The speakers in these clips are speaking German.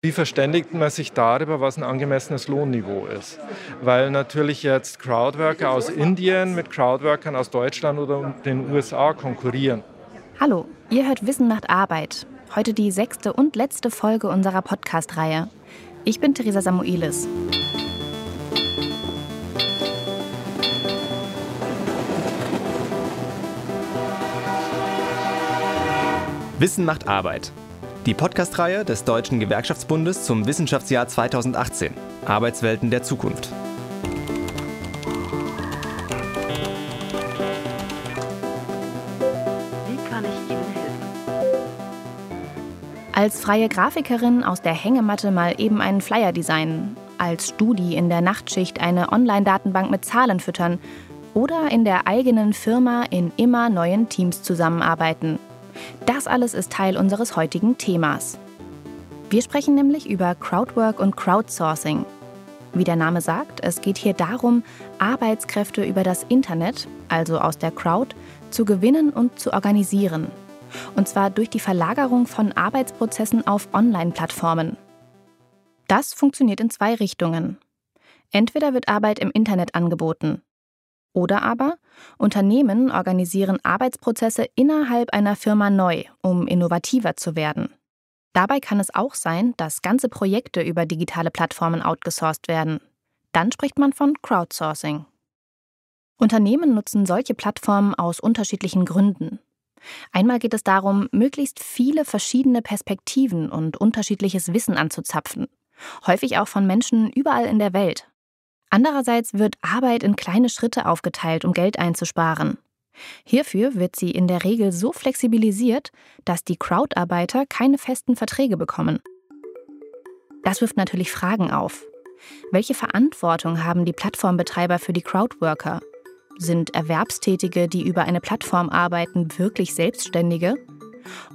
Wie verständigt man sich darüber, was ein angemessenes Lohnniveau ist? Weil natürlich jetzt Crowdworker aus Indien mit Crowdworkern aus Deutschland oder den USA konkurrieren. Hallo, ihr hört Wissen macht Arbeit. Heute die sechste und letzte Folge unserer Podcast-Reihe. Ich bin Theresa Samuelis. Wissen macht Arbeit. Die Podcast-Reihe des Deutschen Gewerkschaftsbundes zum Wissenschaftsjahr 2018. Arbeitswelten der Zukunft. Wie kann ich Ihnen helfen? Als freie Grafikerin aus der Hängematte mal eben einen Flyer designen, als Studi in der Nachtschicht eine Online-Datenbank mit Zahlen füttern oder in der eigenen Firma in immer neuen Teams zusammenarbeiten. Das alles ist Teil unseres heutigen Themas. Wir sprechen nämlich über Crowdwork und Crowdsourcing. Wie der Name sagt, es geht hier darum, Arbeitskräfte über das Internet, also aus der Crowd, zu gewinnen und zu organisieren. Und zwar durch die Verlagerung von Arbeitsprozessen auf Online-Plattformen. Das funktioniert in zwei Richtungen. Entweder wird Arbeit im Internet angeboten, oder aber Unternehmen organisieren Arbeitsprozesse innerhalb einer Firma neu, um innovativer zu werden. Dabei kann es auch sein, dass ganze Projekte über digitale Plattformen outgesourced werden. Dann spricht man von Crowdsourcing. Unternehmen nutzen solche Plattformen aus unterschiedlichen Gründen. Einmal geht es darum, möglichst viele verschiedene Perspektiven und unterschiedliches Wissen anzuzapfen, häufig auch von Menschen überall in der Welt. Andererseits wird Arbeit in kleine Schritte aufgeteilt, um Geld einzusparen. Hierfür wird sie in der Regel so flexibilisiert, dass die Crowd-Arbeiter keine festen Verträge bekommen. Das wirft natürlich Fragen auf. Welche Verantwortung haben die Plattformbetreiber für die Crowdworker? Sind Erwerbstätige, die über eine Plattform arbeiten, wirklich Selbstständige?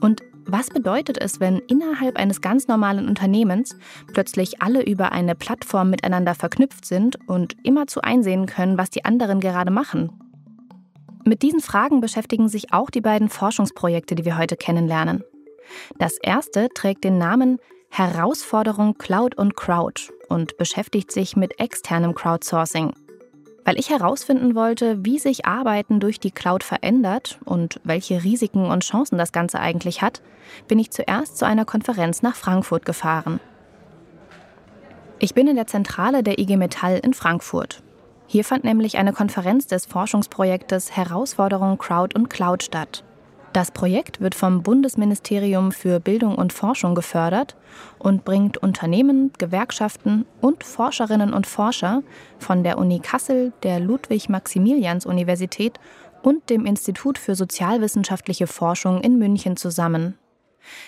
Und was bedeutet es, wenn innerhalb eines ganz normalen Unternehmens plötzlich alle über eine Plattform miteinander verknüpft sind und immerzu einsehen können, was die anderen gerade machen? Mit diesen Fragen beschäftigen sich auch die beiden Forschungsprojekte, die wir heute kennenlernen. Das erste trägt den Namen Herausforderung Cloud und Crowd und beschäftigt sich mit externem Crowdsourcing. Weil ich herausfinden wollte, wie sich Arbeiten durch die Cloud verändert und welche Risiken und Chancen das Ganze eigentlich hat, bin ich zuerst zu einer Konferenz nach Frankfurt gefahren. Ich bin in der Zentrale der IG Metall in Frankfurt. Hier fand nämlich eine Konferenz des Forschungsprojektes Herausforderung Crowd und Cloud statt. Das Projekt wird vom Bundesministerium für Bildung und Forschung gefördert und bringt Unternehmen, Gewerkschaften und Forscherinnen und Forscher von der Uni Kassel, der Ludwig-Maximilians-Universität und dem Institut für sozialwissenschaftliche Forschung in München zusammen.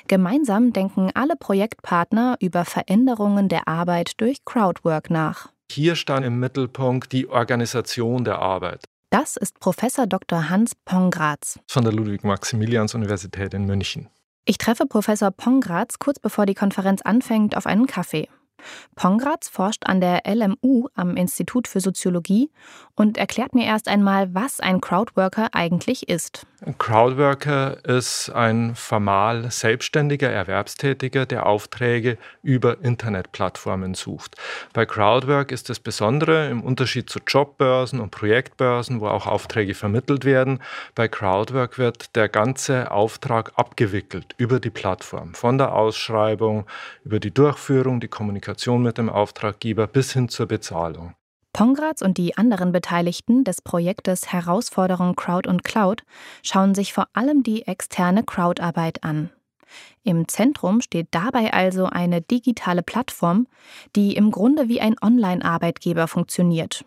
Gemeinsam denken alle Projektpartner über Veränderungen der Arbeit durch Crowdwork nach. Hier stand im Mittelpunkt die Organisation der Arbeit. Das ist Professor Dr. Hans Pongratz von der Ludwig-Maximilians-Universität in München. Ich treffe Professor Pongratz kurz bevor die Konferenz anfängt auf einen Kaffee. Pongratz forscht an der LMU am Institut für Soziologie und erklärt mir erst einmal, was ein Crowdworker eigentlich ist. Ein Crowdworker ist ein formal selbstständiger Erwerbstätiger, der Aufträge über Internetplattformen sucht. Bei Crowdwork ist das Besondere im Unterschied zu Jobbörsen und Projektbörsen, wo auch Aufträge vermittelt werden. Bei Crowdwork wird der ganze Auftrag abgewickelt über die Plattform, von der Ausschreibung über die Durchführung, die Kommunikation mit dem Auftraggeber bis hin zur Bezahlung. Pongratz und die anderen Beteiligten des Projektes Herausforderung Crowd und Cloud schauen sich vor allem die externe Crowdarbeit an. Im Zentrum steht dabei also eine digitale Plattform, die im Grunde wie ein Online-Arbeitgeber funktioniert.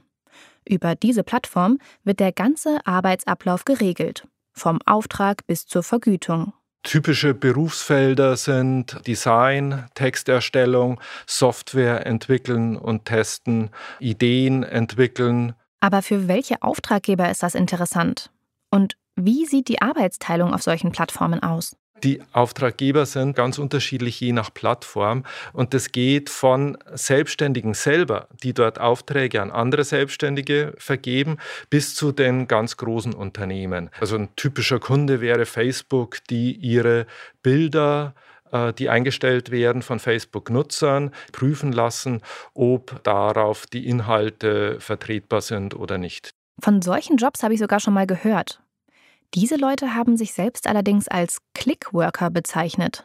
Über diese Plattform wird der ganze Arbeitsablauf geregelt, vom Auftrag bis zur Vergütung. Typische Berufsfelder sind Design, Texterstellung, Software entwickeln und testen, Ideen entwickeln. Aber für welche Auftraggeber ist das interessant? Und wie sieht die Arbeitsteilung auf solchen Plattformen aus? Die Auftraggeber sind ganz unterschiedlich je nach Plattform und das geht von Selbstständigen selber, die dort Aufträge an andere Selbstständige vergeben, bis zu den ganz großen Unternehmen. Also ein typischer Kunde wäre Facebook, die ihre Bilder äh, die eingestellt werden von Facebook-Nutzern, prüfen lassen, ob darauf die Inhalte vertretbar sind oder nicht. Von solchen Jobs habe ich sogar schon mal gehört. Diese Leute haben sich selbst allerdings als Clickworker bezeichnet.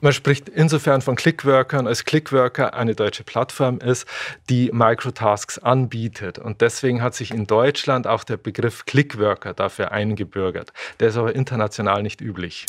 Man spricht insofern von Clickworkern, als Clickworker eine deutsche Plattform ist, die Microtasks anbietet. Und deswegen hat sich in Deutschland auch der Begriff Clickworker dafür eingebürgert. Der ist aber international nicht üblich.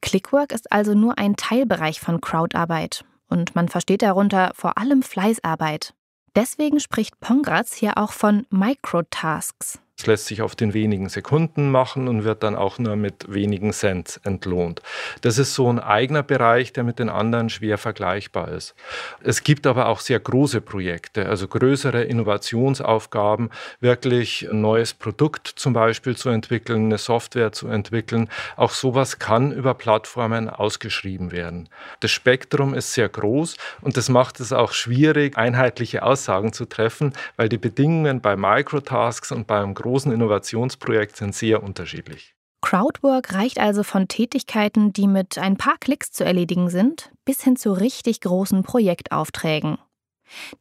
Clickwork ist also nur ein Teilbereich von Crowdarbeit. Und man versteht darunter vor allem Fleißarbeit. Deswegen spricht Pongratz hier auch von Microtasks. Es lässt sich auf den wenigen Sekunden machen und wird dann auch nur mit wenigen Cent entlohnt. Das ist so ein eigener Bereich, der mit den anderen schwer vergleichbar ist. Es gibt aber auch sehr große Projekte, also größere Innovationsaufgaben, wirklich ein neues Produkt zum Beispiel zu entwickeln, eine Software zu entwickeln. Auch sowas kann über Plattformen ausgeschrieben werden. Das Spektrum ist sehr groß und das macht es auch schwierig, einheitliche Aussagen zu treffen, weil die Bedingungen bei Microtasks und beim großen Innovationsprojekt sind sehr unterschiedlich. Crowdwork reicht also von Tätigkeiten, die mit ein paar Klicks zu erledigen sind, bis hin zu richtig großen Projektaufträgen.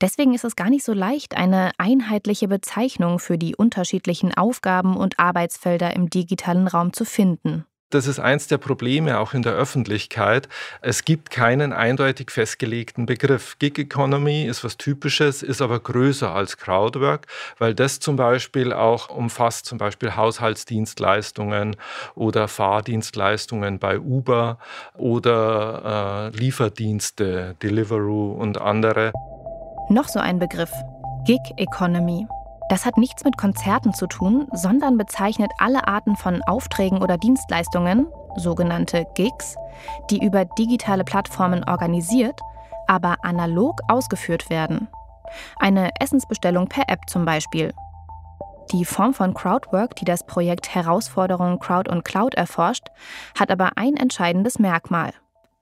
Deswegen ist es gar nicht so leicht, eine einheitliche Bezeichnung für die unterschiedlichen Aufgaben und Arbeitsfelder im digitalen Raum zu finden. Das ist eins der Probleme auch in der Öffentlichkeit. Es gibt keinen eindeutig festgelegten Begriff. Gig Economy ist was Typisches, ist aber größer als Crowdwork, weil das zum Beispiel auch umfasst zum Beispiel Haushaltsdienstleistungen oder Fahrdienstleistungen bei Uber oder äh, Lieferdienste, Deliveroo und andere. Noch so ein Begriff. Gig Economy. Das hat nichts mit Konzerten zu tun, sondern bezeichnet alle Arten von Aufträgen oder Dienstleistungen, sogenannte Gigs, die über digitale Plattformen organisiert, aber analog ausgeführt werden. Eine Essensbestellung per App zum Beispiel. Die Form von Crowdwork, die das Projekt Herausforderungen Crowd und Cloud erforscht, hat aber ein entscheidendes Merkmal.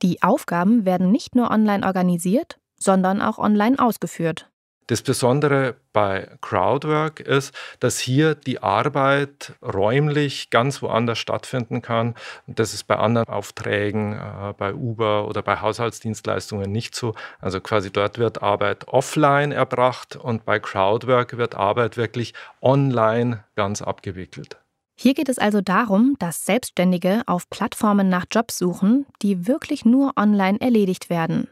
Die Aufgaben werden nicht nur online organisiert, sondern auch online ausgeführt. Das Besondere bei Crowdwork ist, dass hier die Arbeit räumlich ganz woanders stattfinden kann. Das ist bei anderen Aufträgen, äh, bei Uber oder bei Haushaltsdienstleistungen nicht so. Also quasi dort wird Arbeit offline erbracht und bei Crowdwork wird Arbeit wirklich online ganz abgewickelt. Hier geht es also darum, dass Selbstständige auf Plattformen nach Jobs suchen, die wirklich nur online erledigt werden.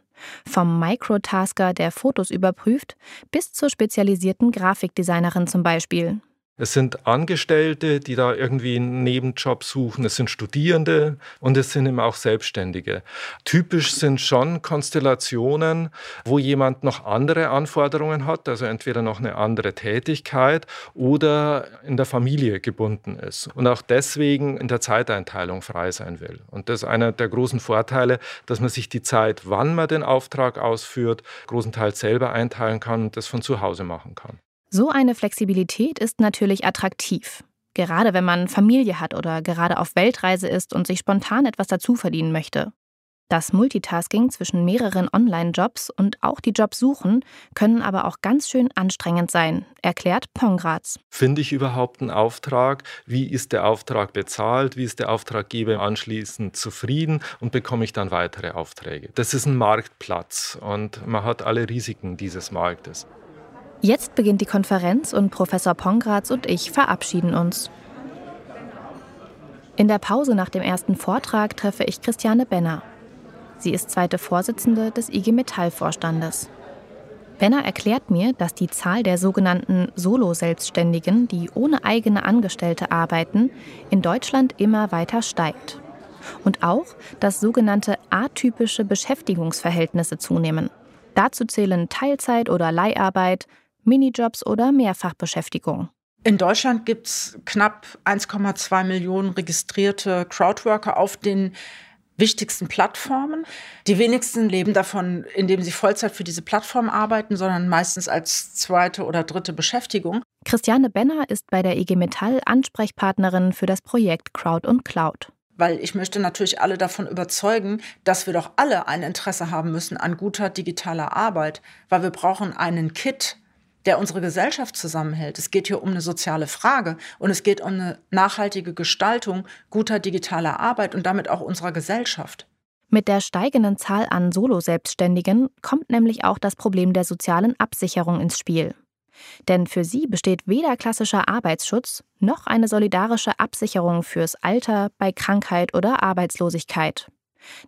Vom Microtasker, der Fotos überprüft, bis zur spezialisierten Grafikdesignerin zum Beispiel. Es sind Angestellte, die da irgendwie einen Nebenjob suchen. Es sind Studierende und es sind eben auch Selbstständige. Typisch sind schon Konstellationen, wo jemand noch andere Anforderungen hat, also entweder noch eine andere Tätigkeit oder in der Familie gebunden ist und auch deswegen in der Zeiteinteilung frei sein will. Und das ist einer der großen Vorteile, dass man sich die Zeit, wann man den Auftrag ausführt, großenteils selber einteilen kann und das von zu Hause machen kann. So eine Flexibilität ist natürlich attraktiv. Gerade wenn man Familie hat oder gerade auf Weltreise ist und sich spontan etwas dazu verdienen möchte. Das Multitasking zwischen mehreren Online-Jobs und auch die Jobs suchen können aber auch ganz schön anstrengend sein, erklärt Pongratz. Finde ich überhaupt einen Auftrag? Wie ist der Auftrag bezahlt? Wie ist der Auftraggeber anschließend zufrieden? Und bekomme ich dann weitere Aufträge? Das ist ein Marktplatz und man hat alle Risiken dieses Marktes. Jetzt beginnt die Konferenz und Professor Pongratz und ich verabschieden uns. In der Pause nach dem ersten Vortrag treffe ich Christiane Benner. Sie ist zweite Vorsitzende des IG Metall-Vorstandes. Benner erklärt mir, dass die Zahl der sogenannten Solo-Selbstständigen, die ohne eigene Angestellte arbeiten, in Deutschland immer weiter steigt. Und auch, dass sogenannte atypische Beschäftigungsverhältnisse zunehmen. Dazu zählen Teilzeit oder Leiharbeit, Minijobs oder Mehrfachbeschäftigung. In Deutschland gibt es knapp 1,2 Millionen registrierte Crowdworker auf den wichtigsten Plattformen. Die wenigsten leben davon, indem sie Vollzeit für diese Plattform arbeiten, sondern meistens als zweite oder dritte Beschäftigung. Christiane Benner ist bei der IG Metall Ansprechpartnerin für das Projekt Crowd und Cloud. Weil ich möchte natürlich alle davon überzeugen, dass wir doch alle ein Interesse haben müssen an guter digitaler Arbeit, weil wir brauchen einen Kit, der unsere Gesellschaft zusammenhält. Es geht hier um eine soziale Frage und es geht um eine nachhaltige Gestaltung guter digitaler Arbeit und damit auch unserer Gesellschaft. Mit der steigenden Zahl an Solo-Selbstständigen kommt nämlich auch das Problem der sozialen Absicherung ins Spiel. Denn für sie besteht weder klassischer Arbeitsschutz noch eine solidarische Absicherung fürs Alter, bei Krankheit oder Arbeitslosigkeit.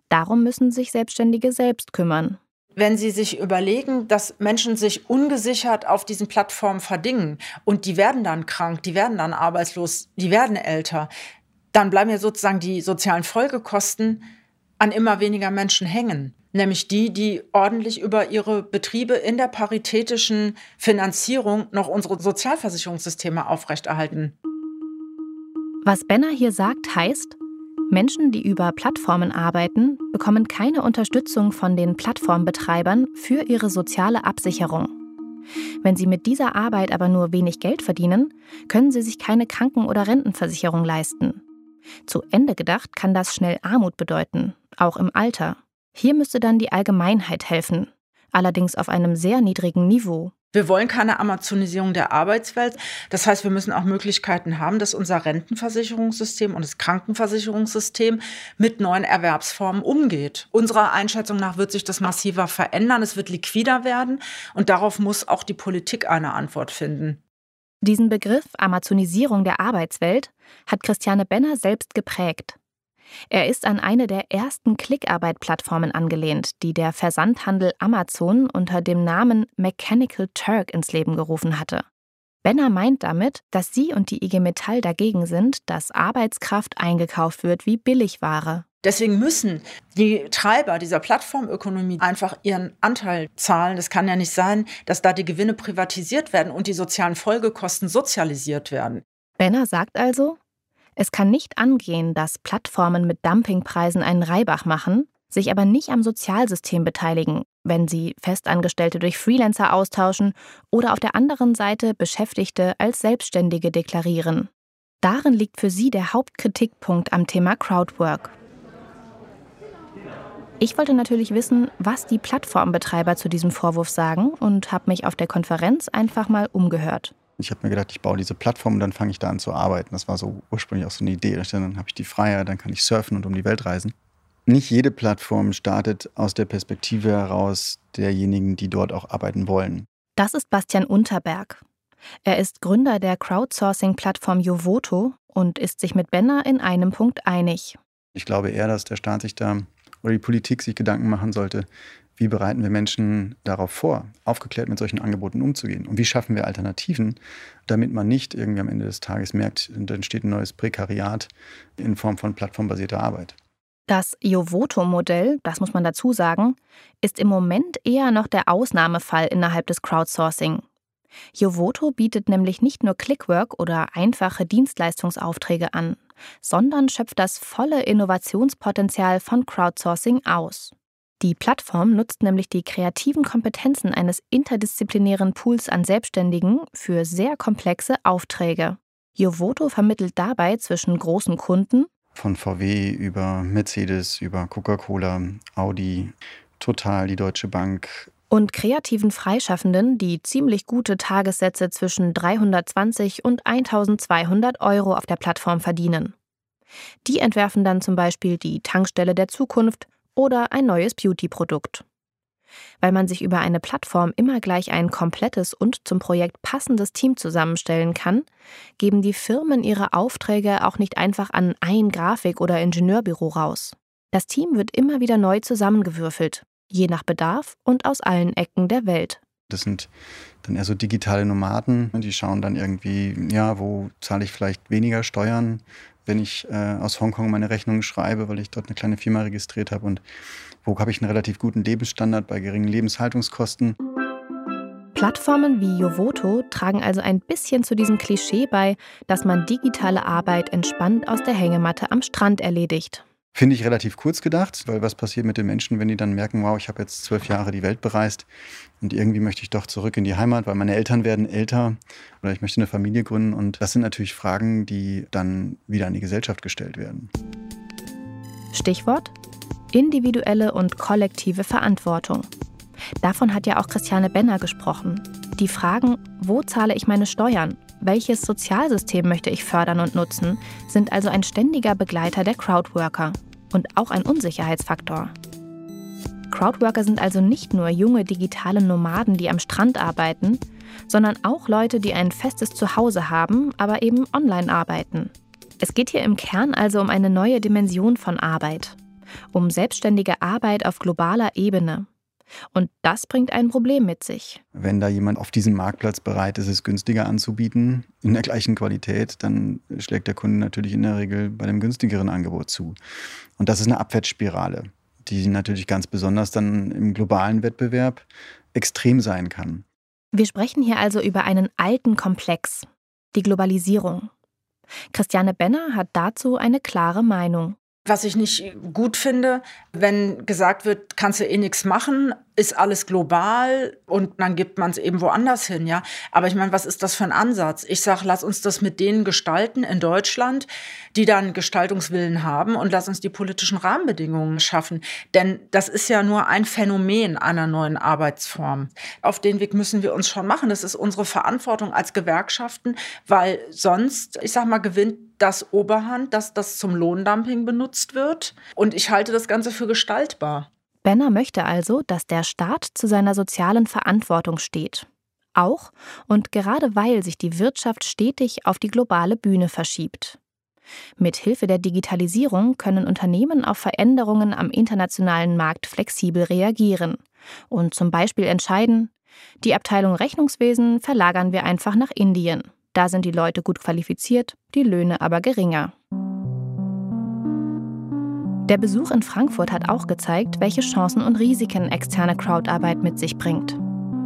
Darum müssen sich Selbstständige selbst kümmern. Wenn Sie sich überlegen, dass Menschen sich ungesichert auf diesen Plattformen verdingen und die werden dann krank, die werden dann arbeitslos, die werden älter, dann bleiben ja sozusagen die sozialen Folgekosten an immer weniger Menschen hängen. Nämlich die, die ordentlich über ihre Betriebe in der paritätischen Finanzierung noch unsere Sozialversicherungssysteme aufrechterhalten. Was Benner hier sagt, heißt, Menschen, die über Plattformen arbeiten, bekommen keine Unterstützung von den Plattformbetreibern für ihre soziale Absicherung. Wenn sie mit dieser Arbeit aber nur wenig Geld verdienen, können sie sich keine Kranken- oder Rentenversicherung leisten. Zu Ende gedacht kann das schnell Armut bedeuten, auch im Alter. Hier müsste dann die Allgemeinheit helfen, allerdings auf einem sehr niedrigen Niveau. Wir wollen keine Amazonisierung der Arbeitswelt. Das heißt, wir müssen auch Möglichkeiten haben, dass unser Rentenversicherungssystem und das Krankenversicherungssystem mit neuen Erwerbsformen umgeht. Unserer Einschätzung nach wird sich das massiver verändern. Es wird liquider werden. Und darauf muss auch die Politik eine Antwort finden. Diesen Begriff Amazonisierung der Arbeitswelt hat Christiane Benner selbst geprägt. Er ist an eine der ersten Klickarbeit-Plattformen angelehnt, die der Versandhandel Amazon unter dem Namen Mechanical Turk ins Leben gerufen hatte. Benner meint damit, dass sie und die IG Metall dagegen sind, dass Arbeitskraft eingekauft wird wie Billigware. Deswegen müssen die Treiber dieser Plattformökonomie einfach ihren Anteil zahlen. Das kann ja nicht sein, dass da die Gewinne privatisiert werden und die sozialen Folgekosten sozialisiert werden. Benner sagt also, es kann nicht angehen, dass Plattformen mit Dumpingpreisen einen Reibach machen, sich aber nicht am Sozialsystem beteiligen, wenn sie Festangestellte durch Freelancer austauschen oder auf der anderen Seite Beschäftigte als Selbstständige deklarieren. Darin liegt für sie der Hauptkritikpunkt am Thema Crowdwork. Ich wollte natürlich wissen, was die Plattformbetreiber zu diesem Vorwurf sagen und habe mich auf der Konferenz einfach mal umgehört. Ich habe mir gedacht, ich baue diese Plattform und dann fange ich da an zu arbeiten. Das war so ursprünglich auch so eine Idee. Dann habe ich die Freiheit, dann kann ich surfen und um die Welt reisen. Nicht jede Plattform startet aus der Perspektive heraus derjenigen, die dort auch arbeiten wollen. Das ist Bastian Unterberg. Er ist Gründer der Crowdsourcing-Plattform Jovoto und ist sich mit Benner in einem Punkt einig. Ich glaube eher, dass der Staat sich da oder die Politik sich Gedanken machen sollte, wie bereiten wir Menschen darauf vor, aufgeklärt mit solchen Angeboten umzugehen? Und wie schaffen wir Alternativen, damit man nicht irgendwie am Ende des Tages merkt, da entsteht ein neues Prekariat in Form von plattformbasierter Arbeit? Das Jovoto-Modell, das muss man dazu sagen, ist im Moment eher noch der Ausnahmefall innerhalb des Crowdsourcing. Jovoto bietet nämlich nicht nur Clickwork oder einfache Dienstleistungsaufträge an, sondern schöpft das volle Innovationspotenzial von Crowdsourcing aus. Die Plattform nutzt nämlich die kreativen Kompetenzen eines interdisziplinären Pools an Selbstständigen für sehr komplexe Aufträge. Jovoto vermittelt dabei zwischen großen Kunden von VW über Mercedes, über Coca-Cola, Audi, Total, die Deutsche Bank und kreativen Freischaffenden, die ziemlich gute Tagessätze zwischen 320 und 1200 Euro auf der Plattform verdienen. Die entwerfen dann zum Beispiel die Tankstelle der Zukunft oder ein neues Beauty-Produkt. Weil man sich über eine Plattform immer gleich ein komplettes und zum Projekt passendes Team zusammenstellen kann, geben die Firmen ihre Aufträge auch nicht einfach an ein Grafik- oder Ingenieurbüro raus. Das Team wird immer wieder neu zusammengewürfelt, je nach Bedarf und aus allen Ecken der Welt. Das sind dann eher so digitale Nomaden, die schauen dann irgendwie, ja, wo zahle ich vielleicht weniger Steuern, wenn ich äh, aus Hongkong meine Rechnungen schreibe, weil ich dort eine kleine Firma registriert habe und wo habe ich einen relativ guten Lebensstandard bei geringen Lebenshaltungskosten. Plattformen wie Jovoto tragen also ein bisschen zu diesem Klischee bei, dass man digitale Arbeit entspannt aus der Hängematte am Strand erledigt. Finde ich relativ kurz gedacht, weil was passiert mit den Menschen, wenn die dann merken, wow, ich habe jetzt zwölf Jahre die Welt bereist und irgendwie möchte ich doch zurück in die Heimat, weil meine Eltern werden älter oder ich möchte eine Familie gründen. Und das sind natürlich Fragen, die dann wieder an die Gesellschaft gestellt werden. Stichwort individuelle und kollektive Verantwortung. Davon hat ja auch Christiane Benner gesprochen. Die Fragen, wo zahle ich meine Steuern? Welches Sozialsystem möchte ich fördern und nutzen, sind also ein ständiger Begleiter der Crowdworker und auch ein Unsicherheitsfaktor. Crowdworker sind also nicht nur junge digitale Nomaden, die am Strand arbeiten, sondern auch Leute, die ein festes Zuhause haben, aber eben online arbeiten. Es geht hier im Kern also um eine neue Dimension von Arbeit, um selbstständige Arbeit auf globaler Ebene. Und das bringt ein Problem mit sich. Wenn da jemand auf diesem Marktplatz bereit ist, es günstiger anzubieten, in der gleichen Qualität, dann schlägt der Kunde natürlich in der Regel bei dem günstigeren Angebot zu. Und das ist eine Abwärtsspirale die natürlich ganz besonders dann im globalen Wettbewerb extrem sein kann. Wir sprechen hier also über einen alten Komplex, die Globalisierung. Christiane Benner hat dazu eine klare Meinung. Was ich nicht gut finde, wenn gesagt wird, kannst du eh nichts machen, ist alles global und dann gibt man es eben woanders hin, ja. Aber ich meine, was ist das für ein Ansatz? Ich sage, lass uns das mit denen gestalten in Deutschland, die dann Gestaltungswillen haben und lass uns die politischen Rahmenbedingungen schaffen. Denn das ist ja nur ein Phänomen einer neuen Arbeitsform. Auf den Weg müssen wir uns schon machen. Das ist unsere Verantwortung als Gewerkschaften, weil sonst, ich sag mal, gewinnt das Oberhand, dass das zum Lohndumping benutzt wird. Und ich halte das Ganze für gestaltbar. Benner möchte also, dass der Staat zu seiner sozialen Verantwortung steht. Auch und gerade weil sich die Wirtschaft stetig auf die globale Bühne verschiebt. Mit Hilfe der Digitalisierung können Unternehmen auf Veränderungen am internationalen Markt flexibel reagieren und zum Beispiel entscheiden, die Abteilung Rechnungswesen verlagern wir einfach nach Indien. Da sind die Leute gut qualifiziert, die Löhne aber geringer. Der Besuch in Frankfurt hat auch gezeigt, welche Chancen und Risiken externe Crowdarbeit mit sich bringt.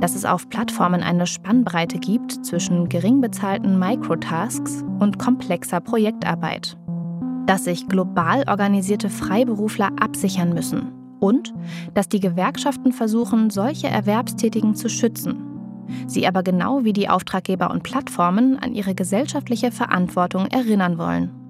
Dass es auf Plattformen eine Spannbreite gibt zwischen gering bezahlten Microtasks und komplexer Projektarbeit. Dass sich global organisierte Freiberufler absichern müssen. Und dass die Gewerkschaften versuchen, solche Erwerbstätigen zu schützen. Sie aber genau wie die Auftraggeber und Plattformen an ihre gesellschaftliche Verantwortung erinnern wollen.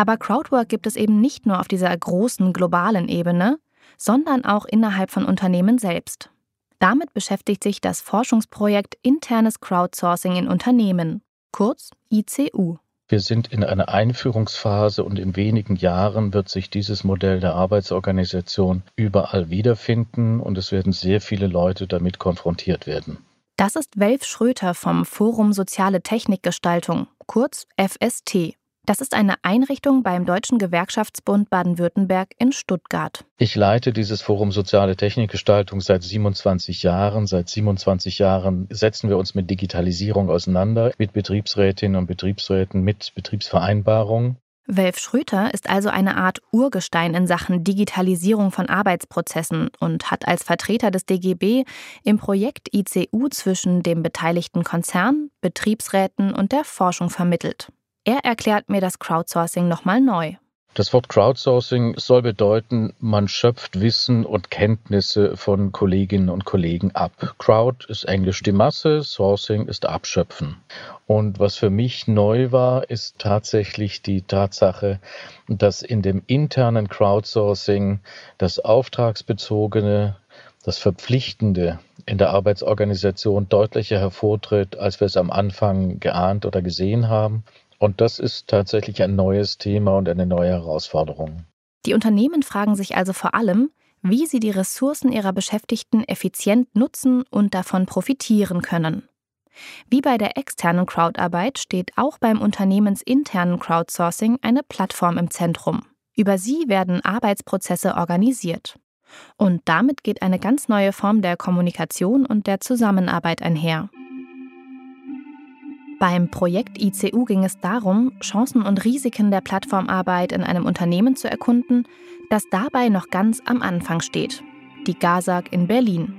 Aber Crowdwork gibt es eben nicht nur auf dieser großen globalen Ebene, sondern auch innerhalb von Unternehmen selbst. Damit beschäftigt sich das Forschungsprojekt Internes Crowdsourcing in Unternehmen, kurz ICU. Wir sind in einer Einführungsphase und in wenigen Jahren wird sich dieses Modell der Arbeitsorganisation überall wiederfinden und es werden sehr viele Leute damit konfrontiert werden. Das ist Welf Schröter vom Forum Soziale Technikgestaltung, kurz FST. Das ist eine Einrichtung beim Deutschen Gewerkschaftsbund Baden-Württemberg in Stuttgart. Ich leite dieses Forum Soziale Technikgestaltung seit 27 Jahren. Seit 27 Jahren setzen wir uns mit Digitalisierung auseinander, mit Betriebsrätinnen und Betriebsräten, mit Betriebsvereinbarungen. Welf Schröter ist also eine Art Urgestein in Sachen Digitalisierung von Arbeitsprozessen und hat als Vertreter des DGB im Projekt ICU zwischen dem beteiligten Konzern, Betriebsräten und der Forschung vermittelt. Er erklärt mir das Crowdsourcing nochmal neu. Das Wort Crowdsourcing soll bedeuten, man schöpft Wissen und Kenntnisse von Kolleginnen und Kollegen ab. Crowd ist Englisch die Masse, Sourcing ist Abschöpfen. Und was für mich neu war, ist tatsächlich die Tatsache, dass in dem internen Crowdsourcing das Auftragsbezogene, das Verpflichtende in der Arbeitsorganisation deutlicher hervortritt, als wir es am Anfang geahnt oder gesehen haben. Und das ist tatsächlich ein neues Thema und eine neue Herausforderung. Die Unternehmen fragen sich also vor allem, wie sie die Ressourcen ihrer Beschäftigten effizient nutzen und davon profitieren können. Wie bei der externen Crowdarbeit steht auch beim unternehmensinternen Crowdsourcing eine Plattform im Zentrum. Über sie werden Arbeitsprozesse organisiert. Und damit geht eine ganz neue Form der Kommunikation und der Zusammenarbeit einher. Beim Projekt ICU ging es darum, Chancen und Risiken der Plattformarbeit in einem Unternehmen zu erkunden, das dabei noch ganz am Anfang steht, die GASAG in Berlin.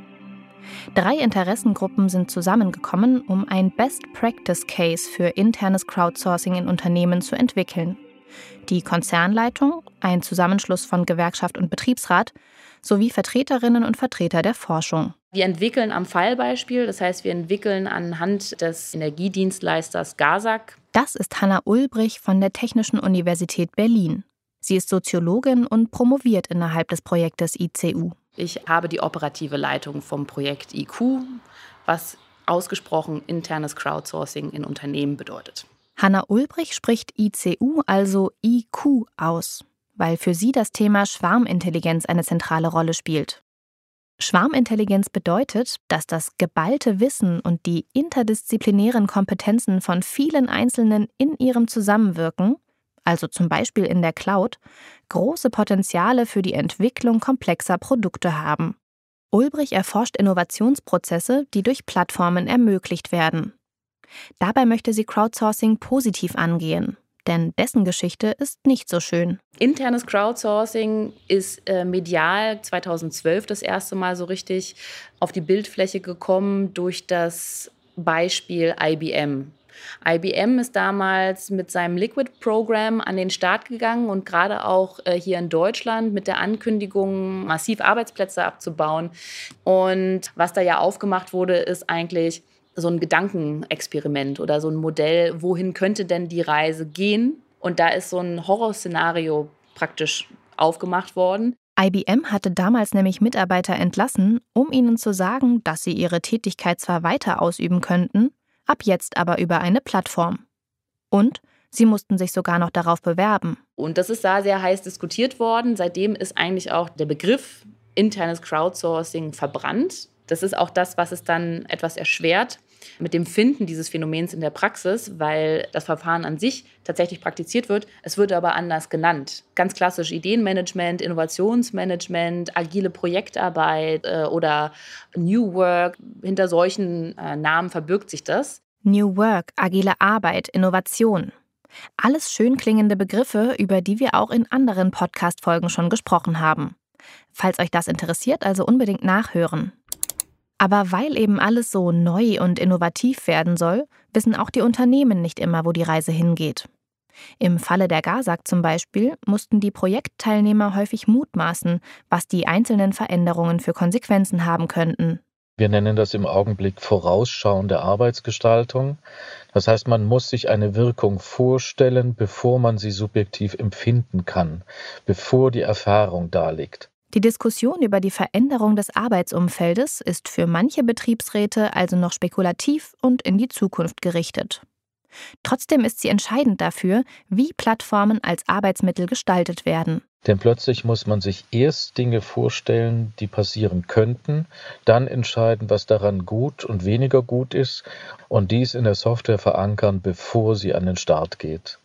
Drei Interessengruppen sind zusammengekommen, um ein Best Practice Case für internes Crowdsourcing in Unternehmen zu entwickeln. Die Konzernleitung, ein Zusammenschluss von Gewerkschaft und Betriebsrat, sowie Vertreterinnen und Vertreter der Forschung. Wir entwickeln am Fallbeispiel, das heißt, wir entwickeln anhand des Energiedienstleisters GASAG. Das ist Hanna Ulbrich von der Technischen Universität Berlin. Sie ist Soziologin und promoviert innerhalb des Projektes ICU. Ich habe die operative Leitung vom Projekt IQ, was ausgesprochen internes Crowdsourcing in Unternehmen bedeutet. Hanna Ulbrich spricht ICU, also IQ, aus, weil für sie das Thema Schwarmintelligenz eine zentrale Rolle spielt. Schwarmintelligenz bedeutet, dass das geballte Wissen und die interdisziplinären Kompetenzen von vielen Einzelnen in ihrem Zusammenwirken, also zum Beispiel in der Cloud, große Potenziale für die Entwicklung komplexer Produkte haben. Ulbrich erforscht Innovationsprozesse, die durch Plattformen ermöglicht werden. Dabei möchte sie Crowdsourcing positiv angehen, denn dessen Geschichte ist nicht so schön. Internes Crowdsourcing ist äh, medial 2012 das erste Mal so richtig auf die Bildfläche gekommen durch das Beispiel IBM. IBM ist damals mit seinem Liquid Program an den Start gegangen und gerade auch äh, hier in Deutschland mit der Ankündigung, massiv Arbeitsplätze abzubauen. Und was da ja aufgemacht wurde, ist eigentlich, so ein Gedankenexperiment oder so ein Modell, wohin könnte denn die Reise gehen? Und da ist so ein Horrorszenario praktisch aufgemacht worden. IBM hatte damals nämlich Mitarbeiter entlassen, um ihnen zu sagen, dass sie ihre Tätigkeit zwar weiter ausüben könnten, ab jetzt aber über eine Plattform. Und sie mussten sich sogar noch darauf bewerben. Und das ist da sehr heiß diskutiert worden. Seitdem ist eigentlich auch der Begriff internes Crowdsourcing verbrannt. Das ist auch das, was es dann etwas erschwert mit dem Finden dieses Phänomens in der Praxis, weil das Verfahren an sich tatsächlich praktiziert wird. Es wird aber anders genannt. Ganz klassisch Ideenmanagement, Innovationsmanagement, agile Projektarbeit äh, oder New Work. Hinter solchen äh, Namen verbirgt sich das. New Work, agile Arbeit, Innovation. Alles schön klingende Begriffe, über die wir auch in anderen Podcast-Folgen schon gesprochen haben. Falls euch das interessiert, also unbedingt nachhören. Aber weil eben alles so neu und innovativ werden soll, wissen auch die Unternehmen nicht immer, wo die Reise hingeht. Im Falle der GASAG zum Beispiel mussten die Projektteilnehmer häufig mutmaßen, was die einzelnen Veränderungen für Konsequenzen haben könnten. Wir nennen das im Augenblick vorausschauende Arbeitsgestaltung. Das heißt, man muss sich eine Wirkung vorstellen, bevor man sie subjektiv empfinden kann, bevor die Erfahrung da liegt. Die Diskussion über die Veränderung des Arbeitsumfeldes ist für manche Betriebsräte also noch spekulativ und in die Zukunft gerichtet. Trotzdem ist sie entscheidend dafür, wie Plattformen als Arbeitsmittel gestaltet werden. Denn plötzlich muss man sich erst Dinge vorstellen, die passieren könnten, dann entscheiden, was daran gut und weniger gut ist und dies in der Software verankern, bevor sie an den Start geht.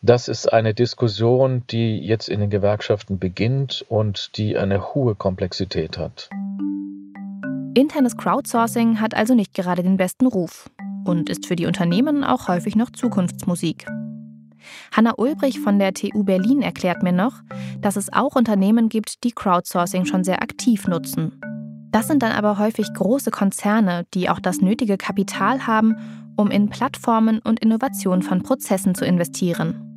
Das ist eine Diskussion, die jetzt in den Gewerkschaften beginnt und die eine hohe Komplexität hat. Internes Crowdsourcing hat also nicht gerade den besten Ruf und ist für die Unternehmen auch häufig noch Zukunftsmusik. Hanna Ulbrich von der TU Berlin erklärt mir noch, dass es auch Unternehmen gibt, die Crowdsourcing schon sehr aktiv nutzen. Das sind dann aber häufig große Konzerne, die auch das nötige Kapital haben, um in Plattformen und Innovation von Prozessen zu investieren.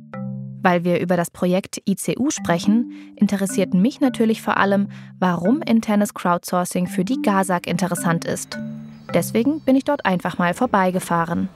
Weil wir über das Projekt ICU sprechen, interessiert mich natürlich vor allem, warum internes Crowdsourcing für die GASAG interessant ist. Deswegen bin ich dort einfach mal vorbeigefahren.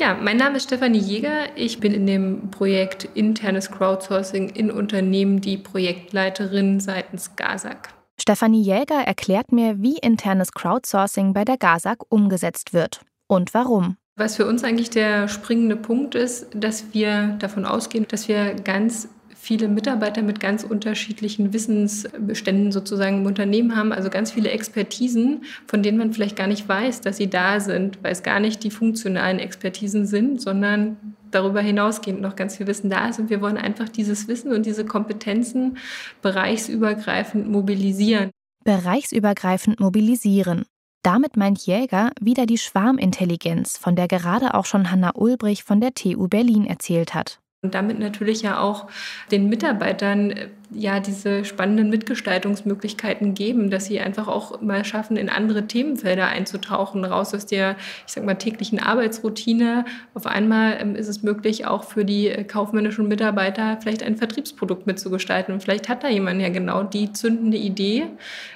Ja, mein Name ist Stefanie Jäger. Ich bin in dem Projekt Internes Crowdsourcing in Unternehmen die Projektleiterin seitens GASAG. Stefanie Jäger erklärt mir, wie internes Crowdsourcing bei der GASAG umgesetzt wird und warum. Was für uns eigentlich der springende Punkt ist, dass wir davon ausgehen, dass wir ganz viele Mitarbeiter mit ganz unterschiedlichen Wissensbeständen sozusagen im Unternehmen haben, also ganz viele Expertisen, von denen man vielleicht gar nicht weiß, dass sie da sind, weil es gar nicht die funktionalen Expertisen sind, sondern darüber hinausgehend noch ganz viel Wissen da ist. Und wir wollen einfach dieses Wissen und diese Kompetenzen bereichsübergreifend mobilisieren. Bereichsübergreifend mobilisieren. Damit meint Jäger wieder die Schwarmintelligenz, von der gerade auch schon Hanna Ulbrich von der TU Berlin erzählt hat. Und damit natürlich ja auch den Mitarbeitern äh, ja diese spannenden Mitgestaltungsmöglichkeiten geben, dass sie einfach auch mal schaffen, in andere Themenfelder einzutauchen, raus aus der, ich sag mal, täglichen Arbeitsroutine. Auf einmal ähm, ist es möglich, auch für die äh, kaufmännischen Mitarbeiter vielleicht ein Vertriebsprodukt mitzugestalten. Und vielleicht hat da jemand ja genau die zündende Idee,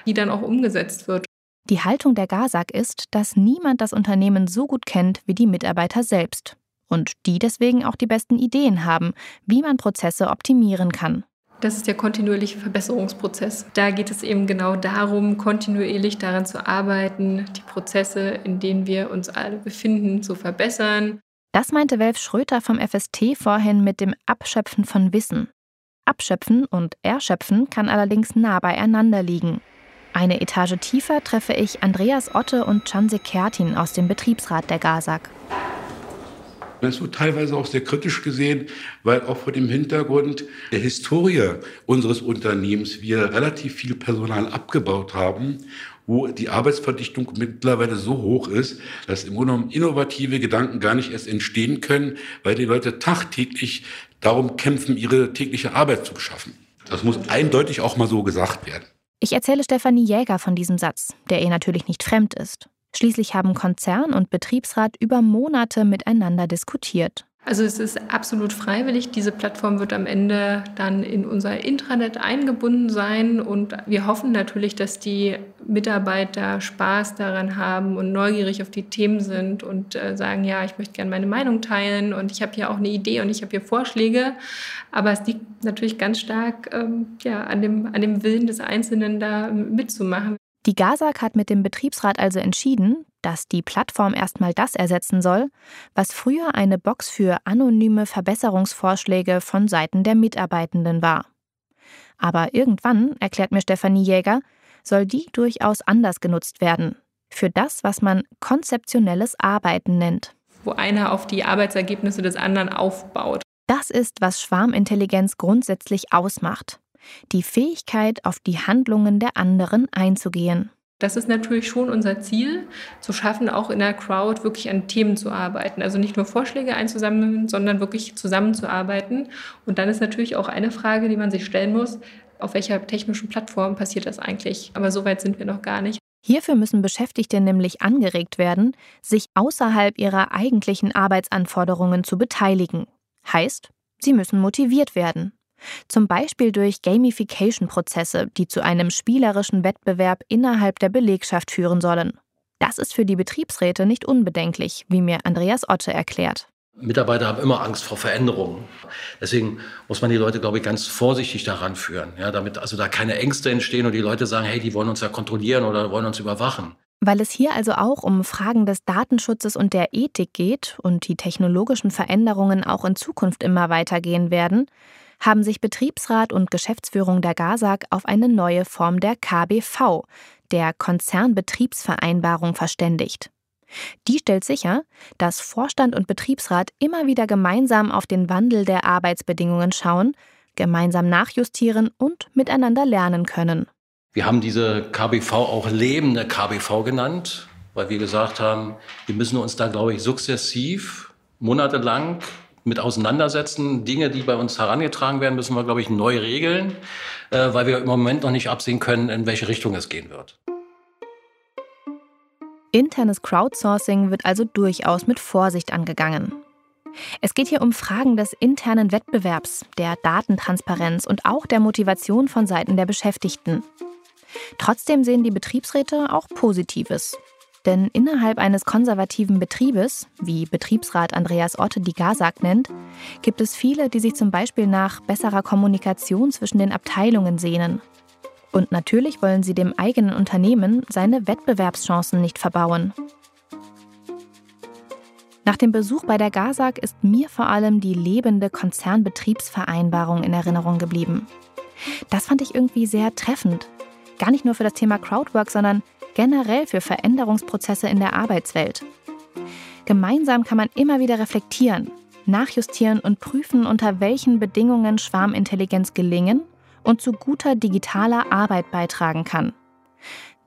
die dann auch umgesetzt wird. Die Haltung der GASAG ist, dass niemand das Unternehmen so gut kennt wie die Mitarbeiter selbst und die deswegen auch die besten Ideen haben, wie man Prozesse optimieren kann. Das ist der kontinuierliche Verbesserungsprozess. Da geht es eben genau darum, kontinuierlich daran zu arbeiten, die Prozesse, in denen wir uns alle befinden, zu verbessern. Das meinte Welf Schröter vom FST vorhin mit dem Abschöpfen von Wissen. Abschöpfen und Erschöpfen kann allerdings nah beieinander liegen. Eine Etage tiefer treffe ich Andreas Otte und Chanse Kertin aus dem Betriebsrat der GASAG. Das wird teilweise auch sehr kritisch gesehen, weil auch vor dem Hintergrund der Historie unseres Unternehmens wir relativ viel Personal abgebaut haben, wo die Arbeitsverdichtung mittlerweile so hoch ist, dass im Grunde genommen innovative Gedanken gar nicht erst entstehen können, weil die Leute tagtäglich darum kämpfen, ihre tägliche Arbeit zu beschaffen. Das muss eindeutig auch mal so gesagt werden. Ich erzähle Stefanie Jäger von diesem Satz, der ihr natürlich nicht fremd ist. Schließlich haben Konzern und Betriebsrat über Monate miteinander diskutiert. Also es ist absolut freiwillig. Diese Plattform wird am Ende dann in unser Intranet eingebunden sein und wir hoffen natürlich, dass die Mitarbeiter Spaß daran haben und neugierig auf die Themen sind und äh, sagen, ja, ich möchte gerne meine Meinung teilen und ich habe hier auch eine Idee und ich habe hier Vorschläge. Aber es liegt natürlich ganz stark ähm, ja, an, dem, an dem Willen des Einzelnen, da mitzumachen. Die GASAG hat mit dem Betriebsrat also entschieden, dass die Plattform erstmal das ersetzen soll, was früher eine Box für anonyme Verbesserungsvorschläge von Seiten der Mitarbeitenden war. Aber irgendwann, erklärt mir Stefanie Jäger, soll die durchaus anders genutzt werden. Für das, was man konzeptionelles Arbeiten nennt. Wo einer auf die Arbeitsergebnisse des anderen aufbaut. Das ist, was Schwarmintelligenz grundsätzlich ausmacht die Fähigkeit, auf die Handlungen der anderen einzugehen. Das ist natürlich schon unser Ziel, zu schaffen, auch in der Crowd wirklich an Themen zu arbeiten. Also nicht nur Vorschläge einzusammeln, sondern wirklich zusammenzuarbeiten. Und dann ist natürlich auch eine Frage, die man sich stellen muss, auf welcher technischen Plattform passiert das eigentlich? Aber so weit sind wir noch gar nicht. Hierfür müssen Beschäftigte nämlich angeregt werden, sich außerhalb ihrer eigentlichen Arbeitsanforderungen zu beteiligen. Heißt, sie müssen motiviert werden. Zum Beispiel durch Gamification-Prozesse, die zu einem spielerischen Wettbewerb innerhalb der Belegschaft führen sollen. Das ist für die Betriebsräte nicht unbedenklich, wie mir Andreas Otte erklärt. Mitarbeiter haben immer Angst vor Veränderungen. Deswegen muss man die Leute, glaube ich, ganz vorsichtig daran führen, ja, damit also da keine Ängste entstehen und die Leute sagen, hey, die wollen uns ja kontrollieren oder wollen uns überwachen. Weil es hier also auch um Fragen des Datenschutzes und der Ethik geht und die technologischen Veränderungen auch in Zukunft immer weitergehen werden, haben sich Betriebsrat und Geschäftsführung der GASAG auf eine neue Form der KBV, der Konzernbetriebsvereinbarung, verständigt. Die stellt sicher, dass Vorstand und Betriebsrat immer wieder gemeinsam auf den Wandel der Arbeitsbedingungen schauen, gemeinsam nachjustieren und miteinander lernen können. Wir haben diese KBV auch lebende KBV genannt, weil wir gesagt haben, wir müssen uns da, glaube ich, sukzessiv monatelang mit auseinandersetzen. Dinge, die bei uns herangetragen werden, müssen wir, glaube ich, neu regeln, äh, weil wir im Moment noch nicht absehen können, in welche Richtung es gehen wird. Internes Crowdsourcing wird also durchaus mit Vorsicht angegangen. Es geht hier um Fragen des internen Wettbewerbs, der Datentransparenz und auch der Motivation von Seiten der Beschäftigten. Trotzdem sehen die Betriebsräte auch Positives. Denn innerhalb eines konservativen Betriebes, wie Betriebsrat Andreas Otte die GASAG nennt, gibt es viele, die sich zum Beispiel nach besserer Kommunikation zwischen den Abteilungen sehnen. Und natürlich wollen sie dem eigenen Unternehmen seine Wettbewerbschancen nicht verbauen. Nach dem Besuch bei der GASAG ist mir vor allem die lebende Konzernbetriebsvereinbarung in Erinnerung geblieben. Das fand ich irgendwie sehr treffend. Gar nicht nur für das Thema Crowdwork, sondern generell für Veränderungsprozesse in der Arbeitswelt. Gemeinsam kann man immer wieder reflektieren, nachjustieren und prüfen, unter welchen Bedingungen Schwarmintelligenz gelingen und zu guter digitaler Arbeit beitragen kann.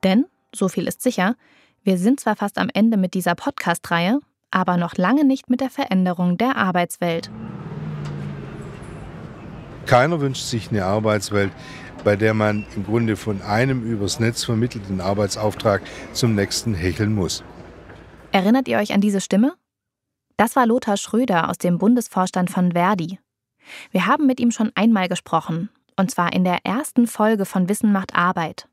Denn, so viel ist sicher, wir sind zwar fast am Ende mit dieser Podcast-Reihe, aber noch lange nicht mit der Veränderung der Arbeitswelt. Keiner wünscht sich eine Arbeitswelt, bei der man im Grunde von einem übers Netz vermittelten Arbeitsauftrag zum nächsten hecheln muss. Erinnert ihr euch an diese Stimme? Das war Lothar Schröder aus dem Bundesvorstand von Verdi. Wir haben mit ihm schon einmal gesprochen, und zwar in der ersten Folge von Wissen macht Arbeit.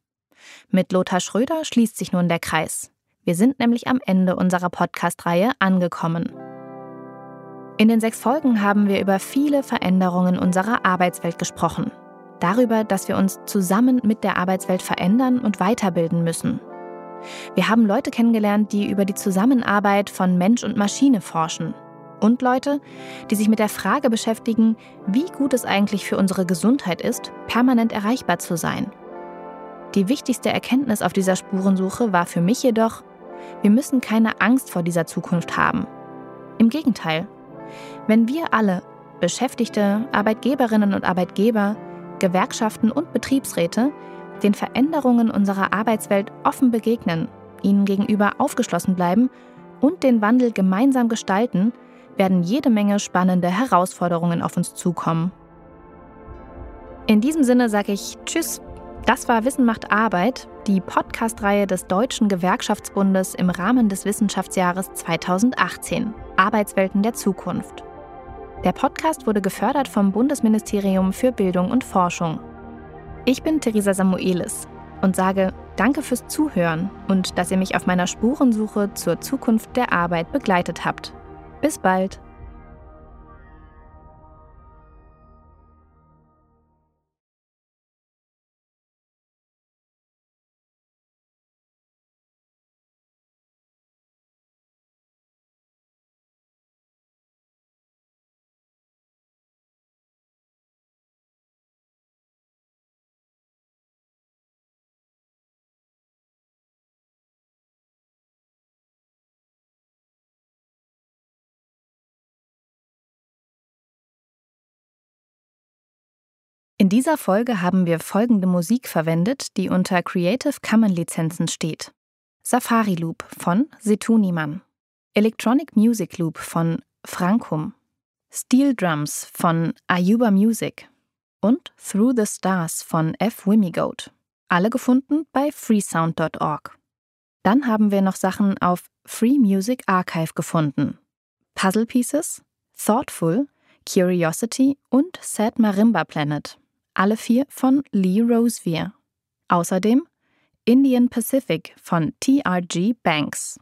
Mit Lothar Schröder schließt sich nun der Kreis. Wir sind nämlich am Ende unserer Podcast-Reihe angekommen. In den sechs Folgen haben wir über viele Veränderungen unserer Arbeitswelt gesprochen. Darüber, dass wir uns zusammen mit der Arbeitswelt verändern und weiterbilden müssen. Wir haben Leute kennengelernt, die über die Zusammenarbeit von Mensch und Maschine forschen. Und Leute, die sich mit der Frage beschäftigen, wie gut es eigentlich für unsere Gesundheit ist, permanent erreichbar zu sein. Die wichtigste Erkenntnis auf dieser Spurensuche war für mich jedoch, wir müssen keine Angst vor dieser Zukunft haben. Im Gegenteil, wenn wir alle, Beschäftigte, Arbeitgeberinnen und Arbeitgeber, Gewerkschaften und Betriebsräte, den Veränderungen unserer Arbeitswelt offen begegnen, ihnen gegenüber aufgeschlossen bleiben und den Wandel gemeinsam gestalten, werden jede Menge spannende Herausforderungen auf uns zukommen. In diesem Sinne sage ich Tschüss. Das war Wissen macht Arbeit, die Podcast-Reihe des Deutschen Gewerkschaftsbundes im Rahmen des Wissenschaftsjahres 2018. Arbeitswelten der Zukunft. Der Podcast wurde gefördert vom Bundesministerium für Bildung und Forschung. Ich bin Theresa Samuelis und sage Danke fürs Zuhören und dass ihr mich auf meiner Spurensuche zur Zukunft der Arbeit begleitet habt. Bis bald! In dieser Folge haben wir folgende Musik verwendet, die unter Creative Commons Lizenzen steht. Safari Loop von Setuniman, Electronic Music Loop von Frankum, Steel Drums von Ayuba Music und Through the Stars von F. Wimigoat. Alle gefunden bei freesound.org. Dann haben wir noch Sachen auf Free Music Archive gefunden. Puzzle Pieces, Thoughtful, Curiosity und Sad Marimba Planet alle vier von Lee Rosevere. Außerdem Indian Pacific von TRG Banks.